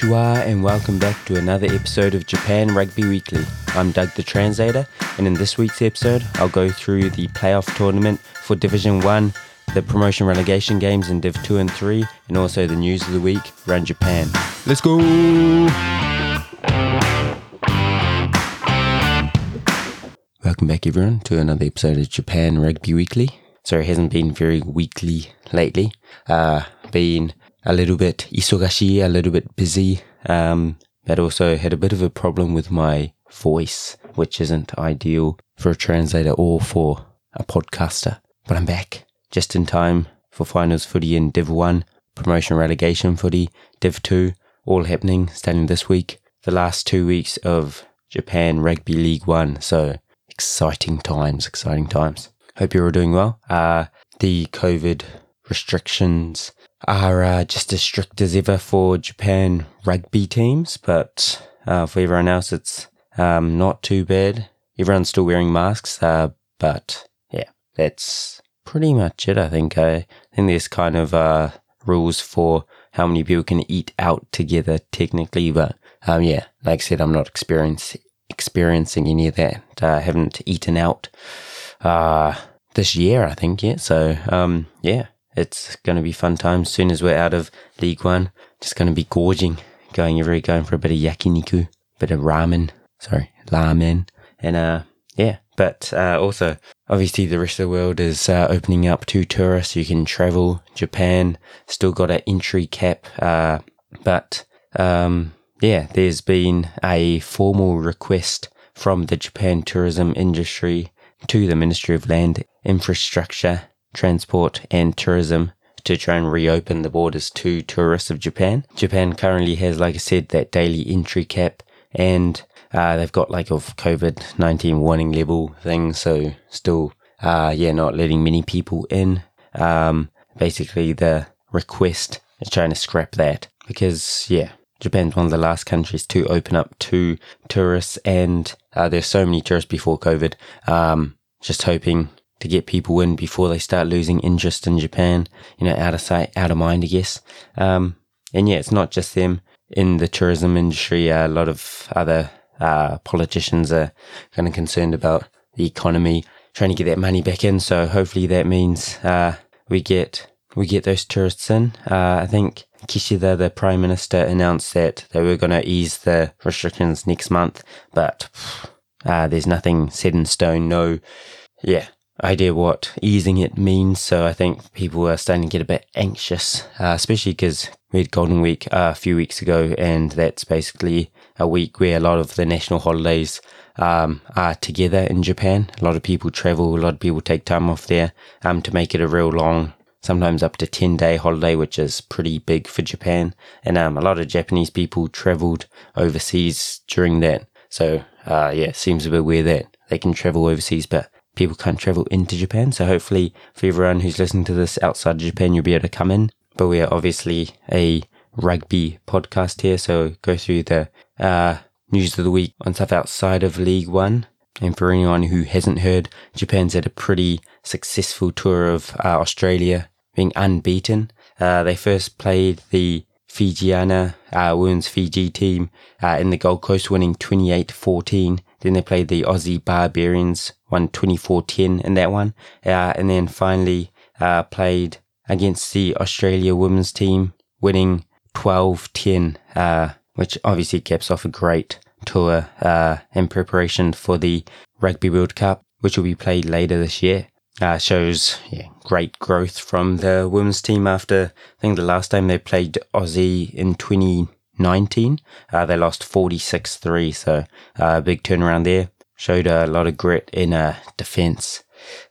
Konnichiwa and welcome back to another episode of Japan Rugby Weekly. I'm Doug the Translator, and in this week's episode, I'll go through the playoff tournament for Division 1, the promotion relegation games in Div 2 and 3, and also the news of the week around Japan. Let's go! Welcome back, everyone, to another episode of Japan Rugby Weekly. Sorry, it hasn't been very weekly lately. Uh, been a little bit isogashi, a little bit busy, um, but also had a bit of a problem with my voice, which isn't ideal for a translator or for a podcaster. But I'm back just in time for finals footy in Div 1, promotion relegation footy, Div 2, all happening starting this week. The last two weeks of Japan Rugby League 1. So exciting times, exciting times. Hope you're all doing well. Uh, the COVID restrictions are uh, just as strict as ever for Japan rugby teams, but uh, for everyone else, it's um, not too bad. Everyone's still wearing masks, uh, but yeah, that's pretty much it. I think. I think there's kind of uh, rules for how many people can eat out together, technically, but um, yeah, like I said, I'm not experience, experiencing any of that. I haven't eaten out uh, this year, I think, yet. So um, yeah, it's going to be fun times. Soon as we're out of League One, just going to be gorging, going every going for a bit of yakiniku, bit of ramen, sorry, ramen, and uh, yeah. But uh, also, obviously, the rest of the world is uh, opening up to tourists. You can travel. Japan still got an entry cap, uh, but um, yeah, there's been a formal request from the Japan tourism industry to the Ministry of Land Infrastructure transport, and tourism to try and reopen the borders to tourists of Japan. Japan currently has, like I said, that daily entry cap and uh, they've got like a COVID 19 warning level thing. So still, uh, yeah, not letting many people in. Um, basically the request is trying to scrap that because, yeah, Japan's one of the last countries to open up to tourists and uh, there's so many tourists before COVID. Um, just hoping to get people in before they start losing interest in Japan, you know, out of sight, out of mind, I guess. Um, and yeah, it's not just them in the tourism industry. Uh, a lot of other uh, politicians are kind of concerned about the economy, trying to get that money back in. So hopefully that means uh, we get we get those tourists in. Uh, I think Kishida, the prime minister, announced that they were going to ease the restrictions next month, but uh, there's nothing set in stone. No, yeah, idea what easing it means. So I think people are starting to get a bit anxious, uh, especially because we had Golden Week uh, a few weeks ago, and that's basically a week where a lot of the national holidays um, are together in Japan. A lot of people travel, a lot of people take time off there um, to make it a real long, sometimes up to 10 day holiday, which is pretty big for Japan. And um, a lot of Japanese people traveled overseas during that. So, uh, yeah, seems a bit weird that they can travel overseas, but people can't travel into Japan. So hopefully for everyone who's listening to this outside of Japan, you'll be able to come in. But we are obviously a rugby podcast here. So go through the uh, news of the week on stuff outside of League One. And for anyone who hasn't heard, Japan's had a pretty successful tour of uh, Australia, being unbeaten. Uh, they first played the Fijiana uh, Women's Fiji team uh, in the Gold Coast, winning 28 14. Then they played the Aussie Barbarians, won 24-10 in that one. Uh, and then finally uh, played against the Australia women's team, winning 12-10, uh, which obviously caps off a great tour uh, in preparation for the Rugby World Cup, which will be played later this year. Uh, shows yeah, great growth from the women's team after I think the last time they played Aussie in 20- 19. Uh, they lost 46 3, so a uh, big turnaround there. Showed a lot of grit in uh, defence.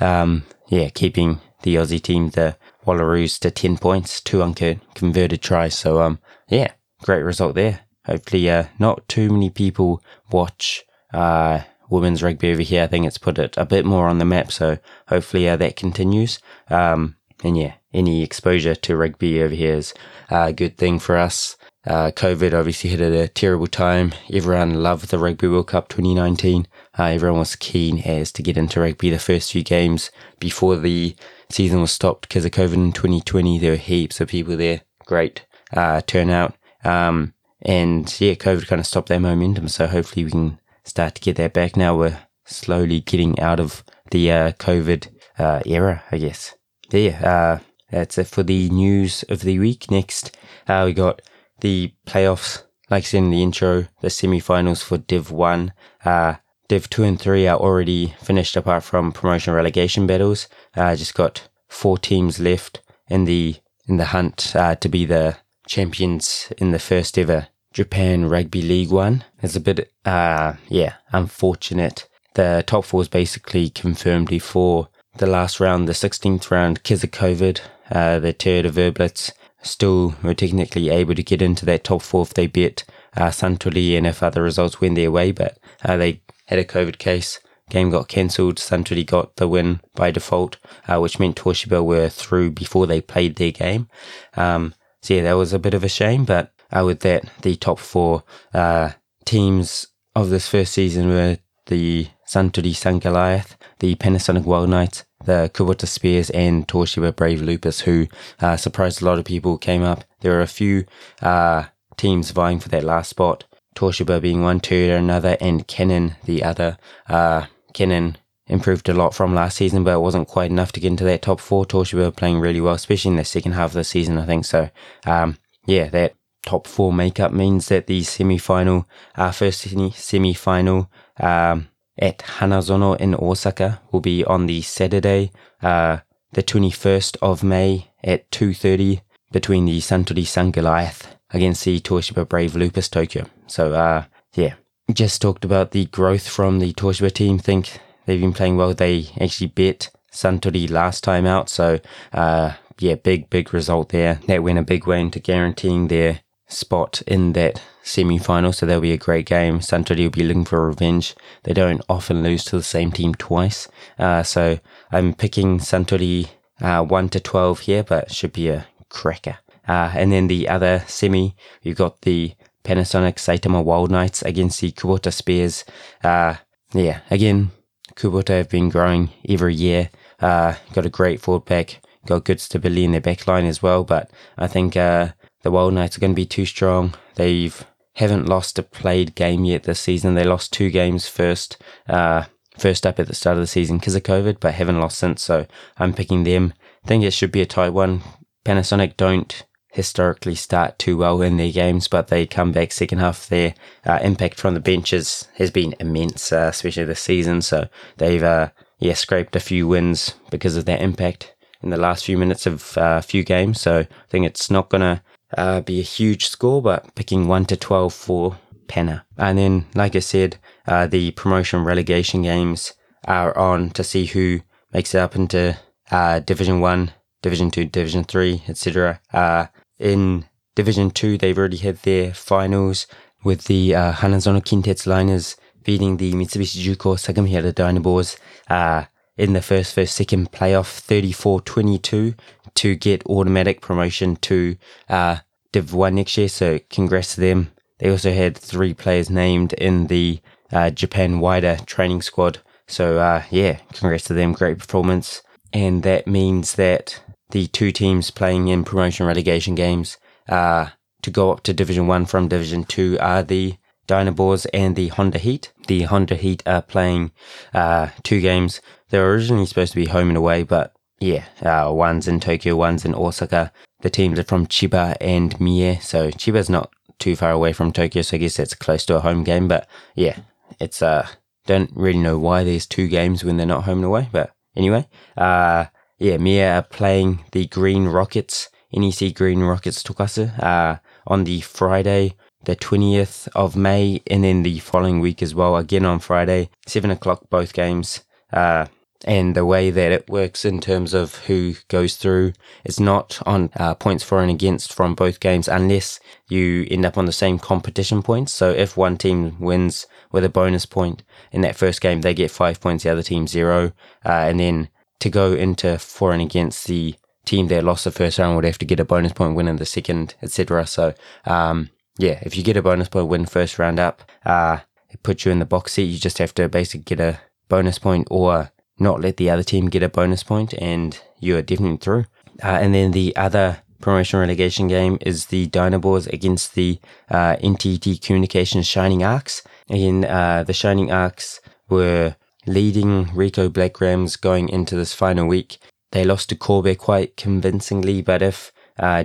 Um, yeah, keeping the Aussie team, the Wallaroos, to 10 points, two unconverted tries. So, um, yeah, great result there. Hopefully, uh, not too many people watch uh, women's rugby over here. I think it's put it a bit more on the map. So, hopefully, uh, that continues. Um, and yeah, any exposure to rugby over here is a good thing for us. Uh, COVID obviously hit at a terrible time. Everyone loved the Rugby World Cup 2019. Uh, everyone was keen as to get into rugby the first few games before the season was stopped because of COVID in 2020. There were heaps of people there. Great uh, turnout. Um, and yeah, COVID kind of stopped that momentum. So hopefully we can start to get that back. Now we're slowly getting out of the uh, COVID uh, era, I guess. Yeah, uh, that's it for the news of the week. Next, uh, we got the playoffs. Like I said in the intro, the semi-finals for Div 1. Uh, Div 2 and 3 are already finished apart from promotion relegation battles. Uh, just got four teams left in the in the hunt uh, to be the champions in the first ever Japan Rugby League One. It's a bit, uh, yeah, unfortunate. The top four is basically confirmed before the last round, the 16th round, because of COVID. Uh, the Toyota Verblitz still were technically able to get into that top four if they beat uh, and if other results went their way, but uh, they had a COVID case. Game got cancelled. Suntory got the win by default, uh, which meant Toshiba were through before they played their game. Um, so yeah, that was a bit of a shame, but uh, with that, the top four uh, teams of this first season were the Suntory St. Goliath, the Panasonic Wild Knights, the Kubota Spears, and Toshiba Brave Lupus, who uh, surprised a lot of people, came up. There were a few uh, teams vying for that last spot. Toshiba being one, Toyota another, and Canon the other. Uh, Canon improved a lot from last season, but it wasn't quite enough to get into that top four. Toshiba playing really well, especially in the second half of the season, I think. So, um, yeah, that top four makeup means that the semi-final, our first semi-final, um, at Hanazono in Osaka will be on the Saturday, uh, the 21st of May at 2.30 between the Suntory St. Goliath against the Toshiba Brave Lupus Tokyo. So, uh, yeah, just talked about the growth from the Toshiba team. Think they've been playing well. They actually beat Suntory last time out. So, uh, yeah, big, big result there. That went a big way into guaranteeing their spot in that semi final. So that'll be a great game. Suntory will be looking for revenge. They don't often lose to the same team twice. Uh, so I'm picking Suntory uh, 1 to 12 here, but should be a cracker. Uh, and then the other semi, you've got the Panasonic Saitama Wild Knights against the Kubota Spears. Uh, yeah, again, Kubota have been growing every year. Uh, got a great forward pack, got good stability in their back line as well. But I think uh, the Wild Knights are going to be too strong. They've haven't lost a played game yet this season. They lost two games first, uh, first up at the start of the season because of COVID, but haven't lost since. So I'm picking them. I think it should be a tight one. Panasonic don't historically start too well in their games, but they come back second half. Their uh, impact from the benches has been immense, uh, especially this season. So they've uh, yeah scraped a few wins because of that impact in the last few minutes of uh, a few games. So I think it's not gonna uh, be a huge score, but picking 1 to 12 for Penner. And then, like I said, uh, the promotion relegation games are on to see who makes it up into uh, Division 1, Division 2, Division 3, etc. Uh, in Division 2, they've already had their finals with the uh, Hanazono Kintetsu Liners beating the Mitsubishi Juko Sagamihara Dynaboars uh, in the first first second playoff 34-22 to get automatic promotion to uh, Div 1 next year. So congrats to them. They also had three players named in the uh, Japan wider training squad. So uh, yeah, congrats to them. Great performance. And that means that the two teams playing in promotion relegation games uh, to go up to Division 1 from Division 2 are the Dynaboars and the Honda Heat. The Honda Heat are playing uh, two games. They were originally supposed to be home and away, but yeah, uh, one's in Tokyo, one's in Osaka. The teams are from Chiba and Mie, so Chiba's not too far away from Tokyo, so I guess that's close to a home game. But yeah, it's uh, don't really know why there's two games when they're not home and away. But anyway, uh, yeah, Mie are playing the Green Rockets, NEC Green Rockets Tokatsu, uh, on the Friday, the 20th of May, and then the following week as well, again on Friday, 7 o'clock, both games. Uh, and the way that it works in terms of who goes through, it's not on uh, points for and against from both games unless you end up on the same competition points. So if one team wins with a bonus point in that first game, they get five points, the other team zero. Uh, and then to go into for and against the team that lost the first round would have to get a bonus point win in the second, etc. So, um, yeah, if you get a bonus point win first round up, uh, it puts you in the box seat. You just have to basically get a bonus point or not let the other team get a bonus point and you are definitely through. Uh, and then the other promotion relegation game is the Dynaboars against the uh, NTT Communications Shining Arcs. Again, uh, the Shining Arcs were leading Ricoh Black Rams going into this final week. They lost to Kobe quite convincingly, but if uh,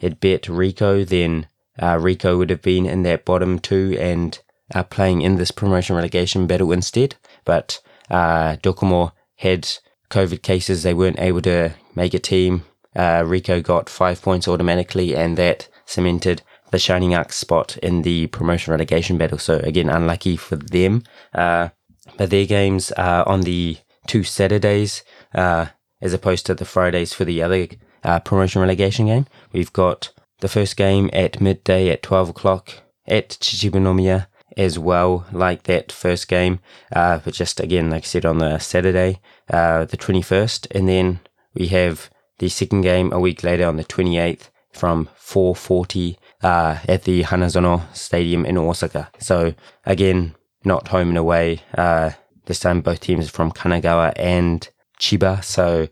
had bet Ricoh, then uh, Ricoh would have been in that bottom two and uh, playing in this promotion relegation battle instead. But uh, Docomo had COVID cases, they weren't able to make a team. Uh, Ricoh got five points automatically, and that cemented the Shining Arc spot in the promotion relegation battle. So again, unlucky for them. Uh, but their games are on the two Saturdays, uh, as opposed to the Fridays for the other uh, promotion relegation game. We've got the first game at midday at 12 o'clock at Chichibunomiya as well, like that first game, uh, but just again, like I said, on the Saturday, uh, the 21st. And then we have the second game a week later on the 28th from 4.40 uh, at the Hanazono Stadium in Osaka. So again, not home and away. Uh, this time both teams are from Kanagawa and Chiba. So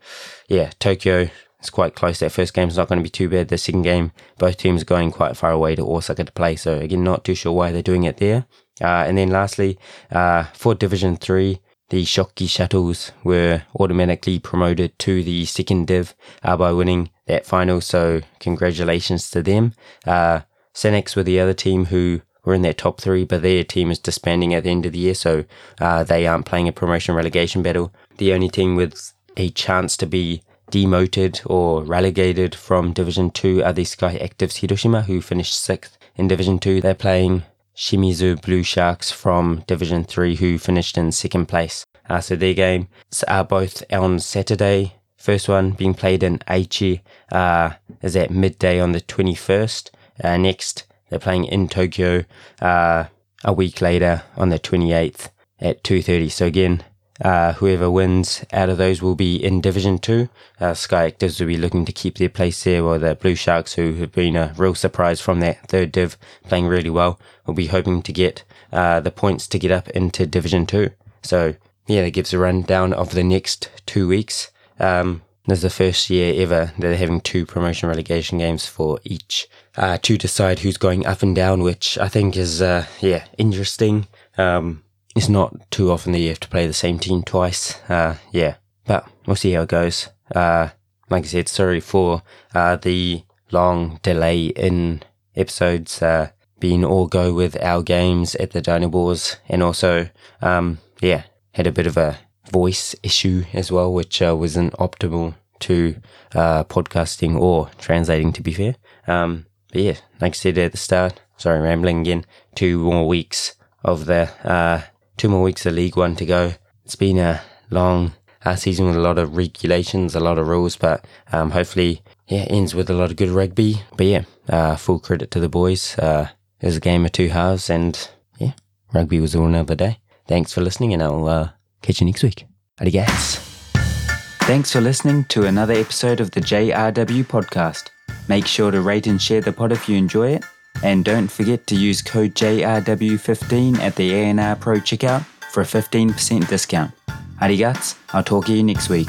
yeah, Tokyo is quite close. That first game is not going to be too bad. The second game, both teams are going quite far away to Osaka to play. So again, not too sure why they're doing it there. Uh, and then lastly, uh, for Division 3, the Shokki Shuttles were automatically promoted to the second div uh, by winning that final. So congratulations to them. Uh, Senex were the other team who were in that top three, but their team is disbanding at the end of the year, so uh, they aren't playing a promotion relegation battle. The only team with a chance to be demoted or relegated from Division 2 are the Sky Actives Hiroshima, who finished sixth in Division 2. They're playing Shimizu Blue Sharks from Division 3, who finished in second place. Uh, so their games are both on Saturday. First one being played in Aichi uh, is at midday on the 21st. Uh, next, they're playing in Tokyo uh, a week later on the 28th at 2.30. So again, uh, whoever wins out of those will be in Division 2. Uh, Sky Actives will be looking to keep their place there, while the Blue Sharks, who have been a real surprise from that third div, playing really well, will be hoping to get uh, the points to get up into Division 2. So, yeah, that gives a rundown of the next two weeks. Um, this is the first year ever that they're having two promotion relegation games for each uh, to decide who's going up and down, which I think is, uh, yeah, interesting. Um, it's not too often that you have to play the same team twice. Uh, yeah, but we'll see how it goes. Uh, like I said, sorry for uh, the long delay in episodes uh, being all go with our games at the Dynaboars, and also, um, yeah, had a bit of a voice issue as well, which uh, wasn't optimal to uh, podcasting or translating, to be fair. Um, but yeah, like I said at the start, sorry, rambling again, two more weeks of the uh, two more weeks of League One to go. It's been a long uh, season with a lot of regulations, a lot of rules, but um, hopefully, yeah, ends with a lot of good rugby. But yeah, uh, full credit to the boys. Uh, it was a game of two halves, and yeah, rugby was all another day. Thanks for listening, and I'll uh, catch you next week. Adigas. Thanks for listening to another episode of the JRW podcast. Make sure to rate and share the pod if you enjoy it and don't forget to use code JRW15 at the ANR Pro checkout for a 15% discount. Arigats, I'll talk to you next week.